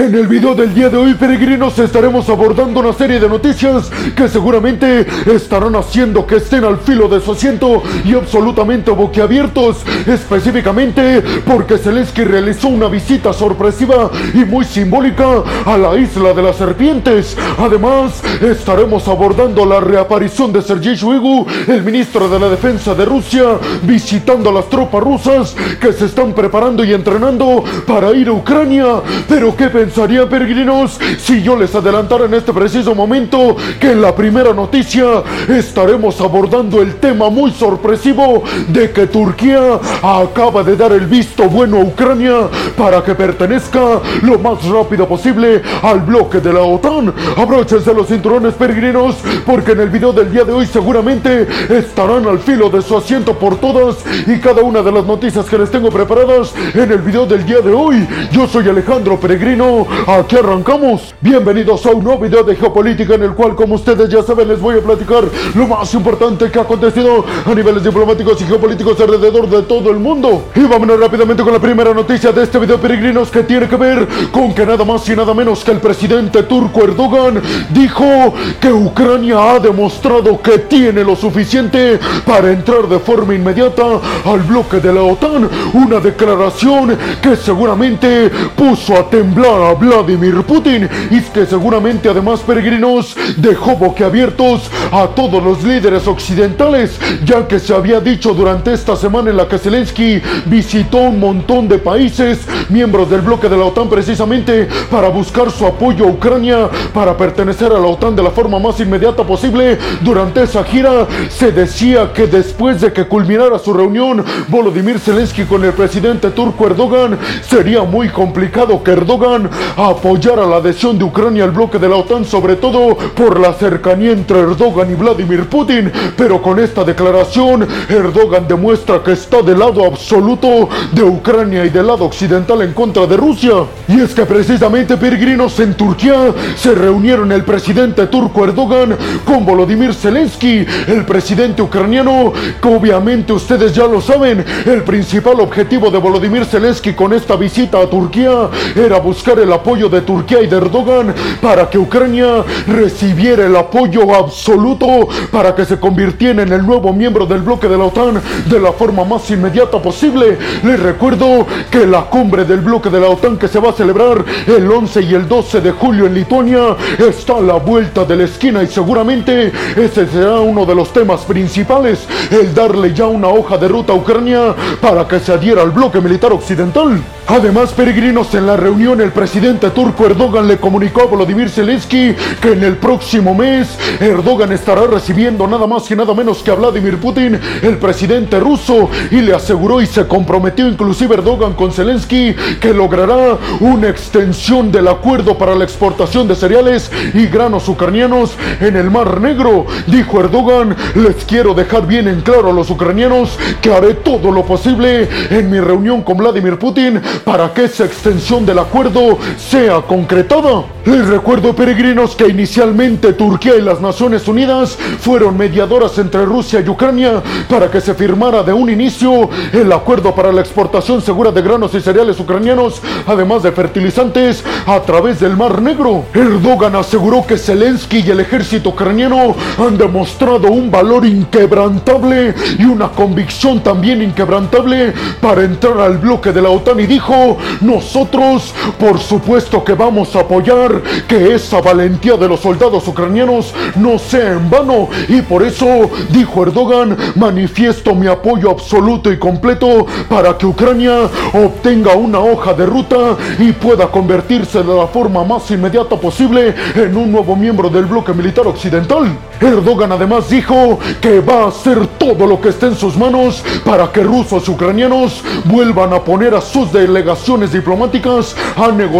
En el video del día de hoy, peregrinos, estaremos abordando una serie de noticias que seguramente estarán haciendo que estén al filo de su asiento y absolutamente boquiabiertos, específicamente porque Zelensky realizó una visita sorpresiva y muy simbólica a la isla de las serpientes. Además, estaremos abordando la reaparición de Sergei Shoigu, el ministro de la defensa de Rusia, visitando a las tropas rusas que se están preparando y entrenando para ir a Ucrania. Pero ¿qué pensarían peregrinos si yo les adelantara en este preciso momento que en la primera noticia estaremos abordando el tema muy sorpresivo de que Turquía acaba de dar el visto bueno a Ucrania para que pertenezca lo más rápido posible al bloque de la OTAN? Abróchense los cinturones peregrinos porque en el video del día de hoy seguramente estarán al filo de su asiento por todas y cada una de las noticias que les tengo preparadas en el video del día de hoy. Yo soy Alejandro Peregrino aquí arrancamos. Bienvenidos a un nuevo video de geopolítica en el cual, como ustedes ya saben, les voy a platicar lo más importante que ha acontecido a niveles diplomáticos y geopolíticos alrededor de todo el mundo. Y vámonos rápidamente con la primera noticia de este video, peregrinos, que tiene que ver con que nada más y nada menos que el presidente turco Erdogan dijo que Ucrania ha demostrado que tiene lo suficiente para entrar de forma inmediata al bloque de la OTAN. Una declaración que seguramente puso a temblar a Vladimir Putin y que seguramente además peregrinos dejó boquiabiertos a todos los líderes occidentales ya que se había dicho durante esta semana en la que Zelensky visitó un montón de países miembros del bloque de la OTAN precisamente para buscar su apoyo a Ucrania para pertenecer a la OTAN de la forma más inmediata posible. Durante esa gira se decía que después de que culminara su reunión Volodymyr Zelensky con el presidente turco Erdogan sería muy complicado que Erdogan apoyar a la adhesión de Ucrania al bloque de la OTAN, sobre todo por la cercanía entre Erdogan y Vladimir Putin. Pero con esta declaración, Erdogan demuestra que está del lado absoluto de Ucrania y del lado occidental en contra de Rusia. Y es que precisamente peregrinos en Turquía se reunieron el presidente turco Erdogan con Volodymyr Zelensky, el presidente ucraniano, que obviamente ustedes ya lo saben, el principal objetivo de Volodymyr Zelensky con esta visita a Turquía era buscar el apoyo de Turquía y de Erdogan para que Ucrania recibiera el apoyo absoluto para que se convirtiera en el nuevo miembro del bloque de la OTAN de la forma más inmediata posible. Les recuerdo que la cumbre del bloque de la OTAN que se va a celebrar el 11 y el 12 de julio en Lituania está a la vuelta de la esquina y seguramente ese será uno de los temas principales, el darle ya una hoja de ruta a Ucrania para que se adhiera al bloque militar occidental. Además, peregrinos, en la reunión el presidente turco Erdogan le comunicó a Volodymyr Zelensky que en el próximo mes Erdogan estará recibiendo nada más y nada menos que a Vladimir Putin, el presidente ruso, y le aseguró y se comprometió inclusive Erdogan con Zelensky que logrará una extensión del acuerdo para la exportación de cereales y granos ucranianos en el Mar Negro. Dijo Erdogan, les quiero dejar bien en claro a los ucranianos que haré todo lo posible en mi reunión con Vladimir Putin para que esa extensión del acuerdo sea concretada. Les recuerdo, peregrinos, que inicialmente Turquía y las Naciones Unidas fueron mediadoras entre Rusia y Ucrania para que se firmara de un inicio el acuerdo para la exportación segura de granos y cereales ucranianos, además de fertilizantes, a través del Mar Negro. Erdogan aseguró que Zelensky y el ejército ucraniano han demostrado un valor inquebrantable y una convicción también inquebrantable para entrar al bloque de la OTAN y dijo, nosotros por supuesto que vamos a apoyar que esa valentía de los soldados ucranianos no sea en vano y por eso, dijo Erdogan, manifiesto mi apoyo absoluto y completo para que Ucrania obtenga una hoja de ruta y pueda convertirse de la forma más inmediata posible en un nuevo miembro del bloque militar occidental. Erdogan además dijo que va a hacer todo lo que esté en sus manos para que rusos ucranianos vuelvan a poner a sus delegaciones diplomáticas a negociar,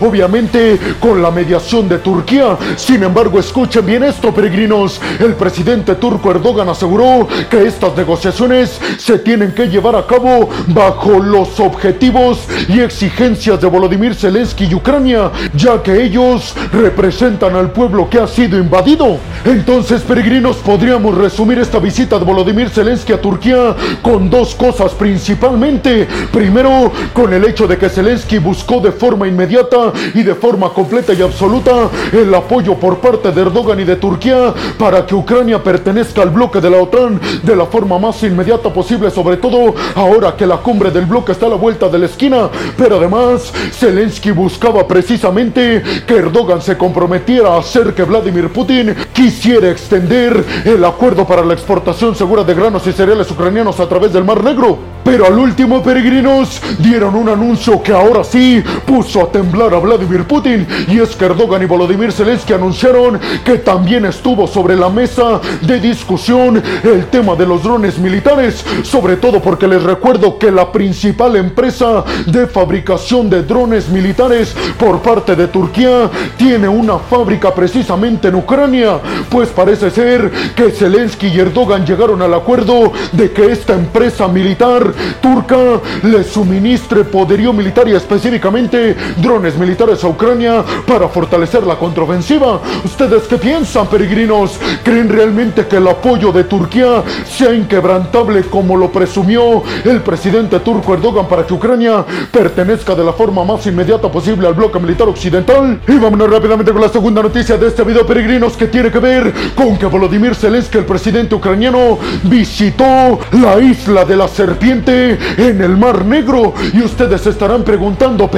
obviamente con la mediación de Turquía. Sin embargo, escuchen bien esto, peregrinos. El presidente turco Erdogan aseguró que estas negociaciones se tienen que llevar a cabo bajo los objetivos y exigencias de Volodymyr Zelensky y Ucrania, ya que ellos representan al pueblo que ha sido invadido. Entonces, peregrinos, podríamos resumir esta visita de Volodymyr Zelensky a Turquía con dos cosas principalmente. Primero, con el hecho de que Zelensky buscó de forma inmediata y de forma completa y absoluta el apoyo por parte de Erdogan y de Turquía para que Ucrania pertenezca al bloque de la OTAN de la forma más inmediata posible, sobre todo ahora que la cumbre del bloque está a la vuelta de la esquina. Pero además, Zelensky buscaba precisamente que Erdogan se comprometiera a hacer que Vladimir Putin quisiera extender el acuerdo para la exportación segura de granos y cereales ucranianos a través del Mar Negro. Pero al último, peregrinos, dieron un anuncio que ahora sí puso a temblar a Vladimir Putin. Y es que Erdogan y Volodymyr Zelensky anunciaron que también estuvo sobre la mesa de discusión el tema de los drones militares. Sobre todo porque les recuerdo que la principal empresa de fabricación de drones militares por parte de Turquía tiene una fábrica precisamente en Ucrania. Pues parece ser que Zelensky y Erdogan llegaron al acuerdo de que esta empresa militar turca le suministre poderío militar y específicamente drones militares a Ucrania para fortalecer la contraofensiva. ¿Ustedes qué piensan, peregrinos? ¿Creen realmente que el apoyo de Turquía sea inquebrantable como lo presumió el presidente turco Erdogan para que Ucrania pertenezca de la forma más inmediata posible al bloque militar occidental? Y vámonos rápidamente con la segunda noticia de este video, peregrinos, que tiene que ver con que Volodymyr Zelensky, el presidente ucraniano, visitó la isla de la serpiente en el Mar Negro. Y ustedes estarán preguntando,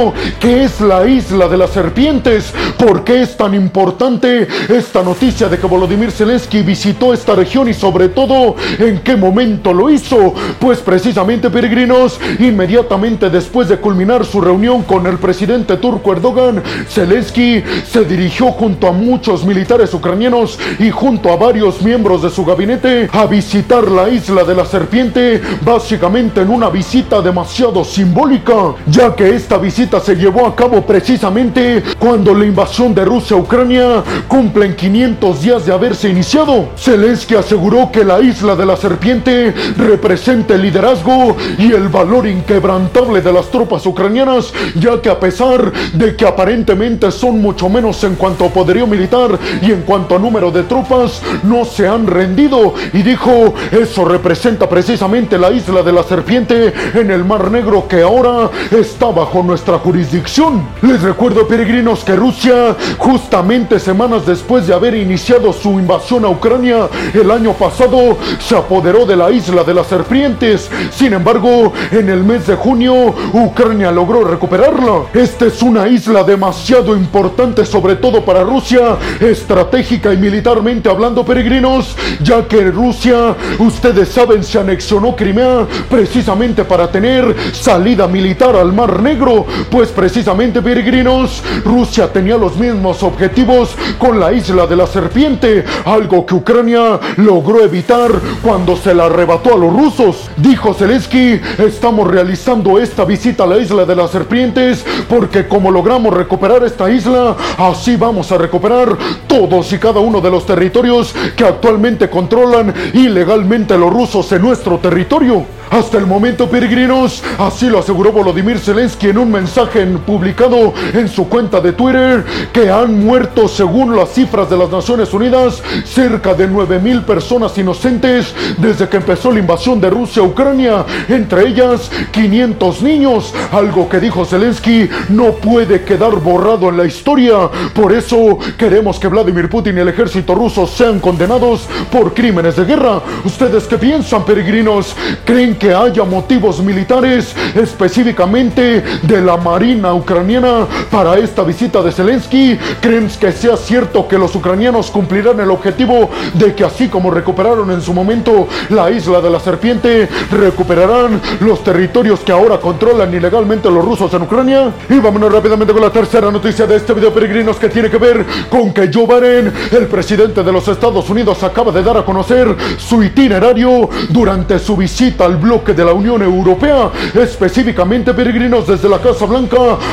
peregrino, ¿qué es la isla de las serpientes? ¿Por qué es tan importante esta noticia de que Volodymyr Zelensky visitó esta región y sobre todo en qué momento lo hizo? Pues precisamente, peregrinos, inmediatamente después de culminar su reunión con el presidente turco Erdogan, Zelensky se dirigió junto a muchos militares ucranianos y junto a varios miembros de su gabinete a visitar la isla de la serpiente, básicamente en una visita demasiado simbólica, ya que esta se llevó a cabo precisamente cuando la invasión de Rusia a Ucrania cumplen 500 días de haberse iniciado. Zelensky aseguró que la isla de la serpiente representa el liderazgo y el valor inquebrantable de las tropas ucranianas, ya que a pesar de que aparentemente son mucho menos en cuanto a poderío militar y en cuanto a número de tropas, no se han rendido y dijo, eso representa precisamente la isla de la serpiente en el Mar Negro que ahora está bajo nuestra jurisdicción. Les recuerdo, peregrinos, que Rusia, justamente semanas después de haber iniciado su invasión a Ucrania el año pasado, se apoderó de la isla de las serpientes. Sin embargo, en el mes de junio, Ucrania logró recuperarla. Esta es una isla demasiado importante, sobre todo para Rusia, estratégica y militarmente hablando, peregrinos, ya que Rusia, ustedes saben, se anexionó Crimea precisamente para tener salida militar al Mar Negro, pues precisamente peregrinos, Rusia tenía los mismos objetivos con la isla de la serpiente, algo que Ucrania logró evitar cuando se la arrebató a los rusos. Dijo Zelensky, estamos realizando esta visita a la isla de las serpientes porque como logramos recuperar esta isla, así vamos a recuperar todos y cada uno de los territorios que actualmente controlan ilegalmente los rusos en nuestro territorio. Hasta el momento, peregrinos, así lo aseguró Volodymyr Zelensky en un mensaje publicado en su cuenta de Twitter, que han muerto, según las cifras de las Naciones Unidas, cerca de 9.000 personas inocentes desde que empezó la invasión de Rusia a Ucrania, entre ellas 500 niños, algo que dijo Zelensky no puede quedar borrado en la historia. Por eso queremos que Vladimir Putin y el ejército ruso sean condenados por crímenes de guerra. ¿Ustedes qué piensan, peregrinos? ¿Creen que haya motivos militares específicamente de la Marina ucraniana para esta visita de Zelensky? ¿Creen que sea cierto que los ucranianos cumplirán el objetivo de que así como recuperaron en su momento la isla de la serpiente, recuperarán los territorios que ahora controlan ilegalmente los rusos en Ucrania? Y vámonos rápidamente con la tercera noticia de este video peregrinos que tiene que ver con que Joe Biden, el presidente de los Estados Unidos, acaba de dar a conocer su itinerario durante su visita al bloque de la Unión Europea, específicamente peregrinos desde la Casa Blanca,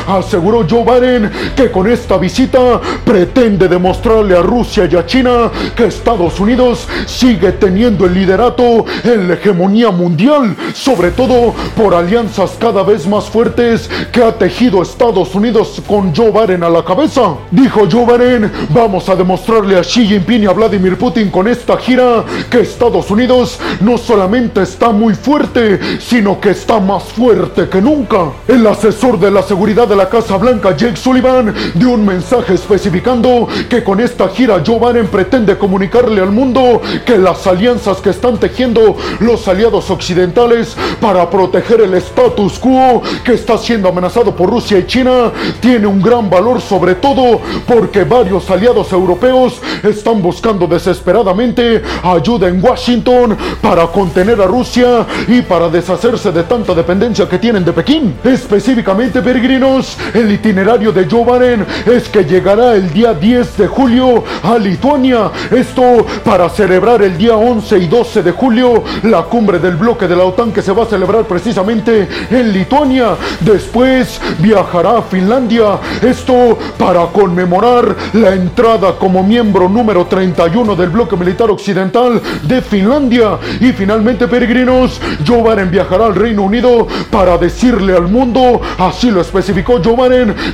aseguró Joe Biden que con esta visita pretende demostrarle a Rusia y a China que Estados Unidos sigue teniendo el liderato en la hegemonía mundial, sobre todo por alianzas cada vez más fuertes que ha tejido Estados Unidos con Joe Biden a la cabeza. Dijo Joe Biden, vamos a demostrarle a Xi Jinping y a Vladimir Putin con esta gira que Estados Unidos no solamente está muy fuerte, fuerte, sino que está más fuerte que nunca. El asesor de la seguridad de la Casa Blanca, Jake Sullivan, dio un mensaje especificando que con esta gira Joe Biden pretende comunicarle al mundo que las alianzas que están tejiendo los aliados occidentales para proteger el status quo que está siendo amenazado por Rusia y China tiene un gran valor sobre todo porque varios aliados europeos están buscando desesperadamente ayuda en Washington para contener a Rusia y para deshacerse de tanta dependencia que tienen de Pekín. Específicamente, peregrinos, el itinerario de Joe Biden es que llegará el día 10 de julio a Lituania. Esto para celebrar el día 11 y 12 de julio la cumbre del bloque de la OTAN que se va a celebrar precisamente en Lituania. Después viajará a Finlandia. Esto para conmemorar la entrada como miembro número 31 del bloque militar occidental de Finlandia. Y finalmente, peregrinos, Joe Biden viajará al Reino Unido para decirle al mundo, así lo especificó Joe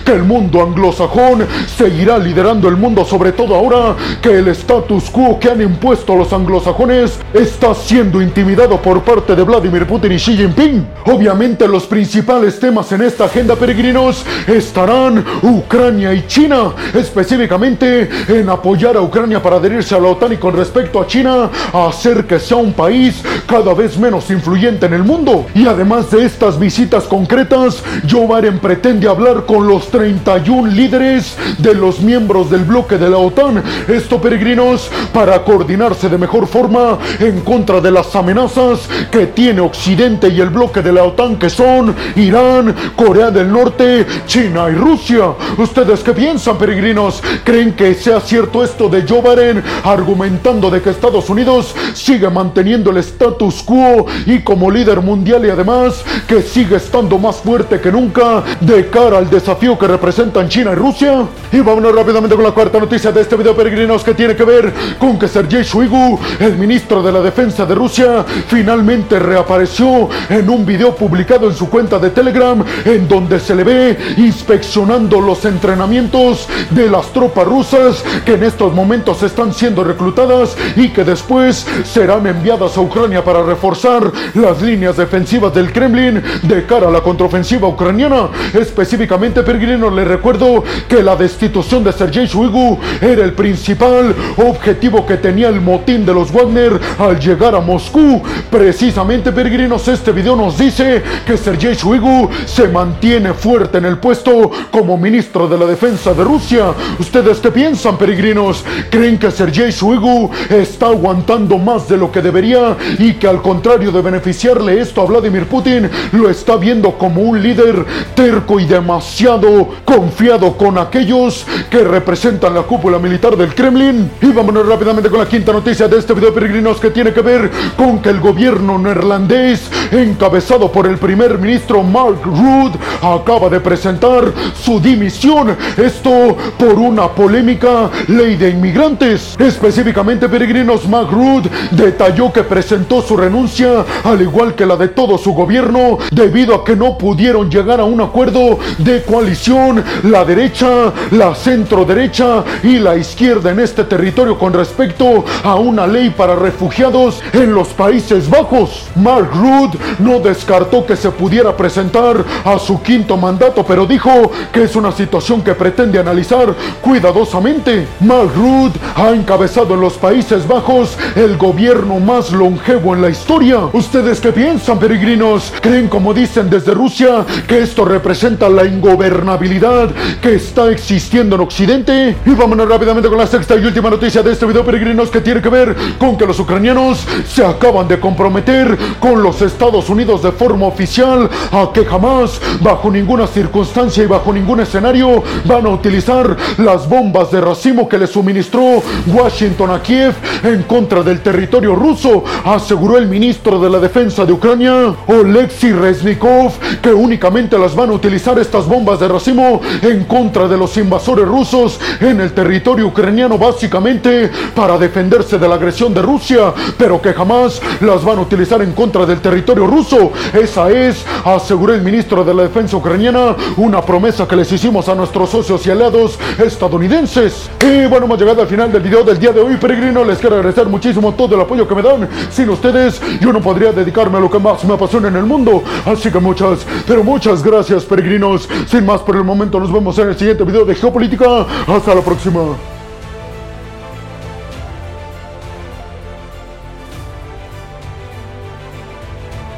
que el mundo anglosajón seguirá liderando el mundo, sobre todo ahora que el status quo que han impuesto los anglosajones está siendo intimidado por parte de Vladimir Putin y Xi Jinping. Obviamente los principales temas en esta agenda peregrinos estarán Ucrania y China, específicamente en apoyar a Ucrania para adherirse a la OTAN y con respecto a China, hacer que sea un país cada vez menos influyente en el mundo. Y además de estas visitas concretas, Joe pretende hablar con los 31 líderes de los miembros del bloque de la OTAN. Esto, peregrinos, para coordinarse de mejor forma en contra de las amenazas que tiene Occidente y el bloque de la OTAN, que son Irán, Corea del Norte, China y Rusia. ¿Ustedes qué piensan, peregrinos? ¿Creen que sea cierto esto de Joe Biden argumentando de que Estados Unidos sigue manteniendo el status quo y como líder mundial y además que sigue estando más fuerte que nunca de cara al desafío que representan China y Rusia? Y vámonos rápidamente con la cuarta noticia de este video, peregrinos, que tiene que ver con que Sergei Shoigu, el ministro de la defensa de Rusia, finalmente reapareció en un video publicado en su cuenta de Telegram en donde se le ve inspeccionando los entrenamientos de las tropas rusas que en estos momentos están siendo reclutadas y que después serán enviadas a Ucrania para reforzar las líneas defensivas del Kremlin de cara a la contraofensiva ucraniana. Específicamente, peregrino, le recuerdo que la destitución de Sergei Shoigu era el principal objetivo que tenía el motín de los Wagner al llegar a Moscú. Precisamente, peregrinos, este video nos dice que Sergei Shoigu se mantiene fuerte en el puesto como ministro de la defensa de Rusia. ¿Ustedes qué piensan, peregrinos? ¿Creen que Sergei Shoigu está aguantando más de lo que debería y que al contrario de beneficiarle esto a Vladimir Putin, lo está viendo como un líder terco y demasiado confiado con aquellos que representan la cúpula militar del Kremlin? Y vámonos rápidamente con la quinta noticia de este video, peregrinos, que tiene que ver con que el gobierno neerlandés, encabezado por el primer ministro Mark Rutte, acaba de presentar su dimisión. Esto por una polémica ley de inmigrantes. Específicamente, peregrinos, Mark Rutte detalló que presentó su renuncia, al igual que la de todo su gobierno, debido a que no pudieron llegar a un acuerdo de coalición la derecha, la centro derecha y la izquierda en este territorio con respecto a una ley para refugiados en los Países Bajos. Mark Rutte no descartó que se pudiera presentar a su quinto mandato, pero dijo que es una situación que pretende analizar cuidadosamente. Mark Rutte ha encabezado en los Países Bajos el gobierno más longevo en la historia. ¿Ustedes qué piensan, peregrinos? ¿Creen, como dicen desde Rusia, que esto representa la ingobernabilidad que está existiendo en Occidente? Y vámonos rápidamente con la sexta y última noticia de este video, peregrinos, que tiene que ver con que los ucranianos se acaban de comprometer con los Estados Unidos de forma oficial a que jamás, bajo ninguna circunstancia y bajo ningún escenario, van a utilizar las bombas de racimo que le suministró Washington a Kiev en contra del territorio ruso, aseguró el ministro de la Defensa de Ucrania, Oleksiy Reznikov, que únicamente las van a utilizar estas bombas de racimo en contra de los invasores rusos en el territorio ucraniano, básicamente para defenderse de la agresión de Rusia, pero que jamás las van a utilizar en contra del territorio ruso. Esa es, aseguró el ministro de la Defensa ucraniana, una promesa que les hicimos a nuestros socios y aliados estadounidenses. Y bueno, hemos llegado al final del video del día de hoy, peregrino. Les quiero agradecer muchísimo todo el apoyo que me dan. Sin ustedes, yo no podría dedicarme a lo que más me apasiona en el mundo. Así que muchas, pero muchas gracias peregrinos. Sin más por el momento nos vemos en el siguiente video de Geopolítica. Hasta la próxima.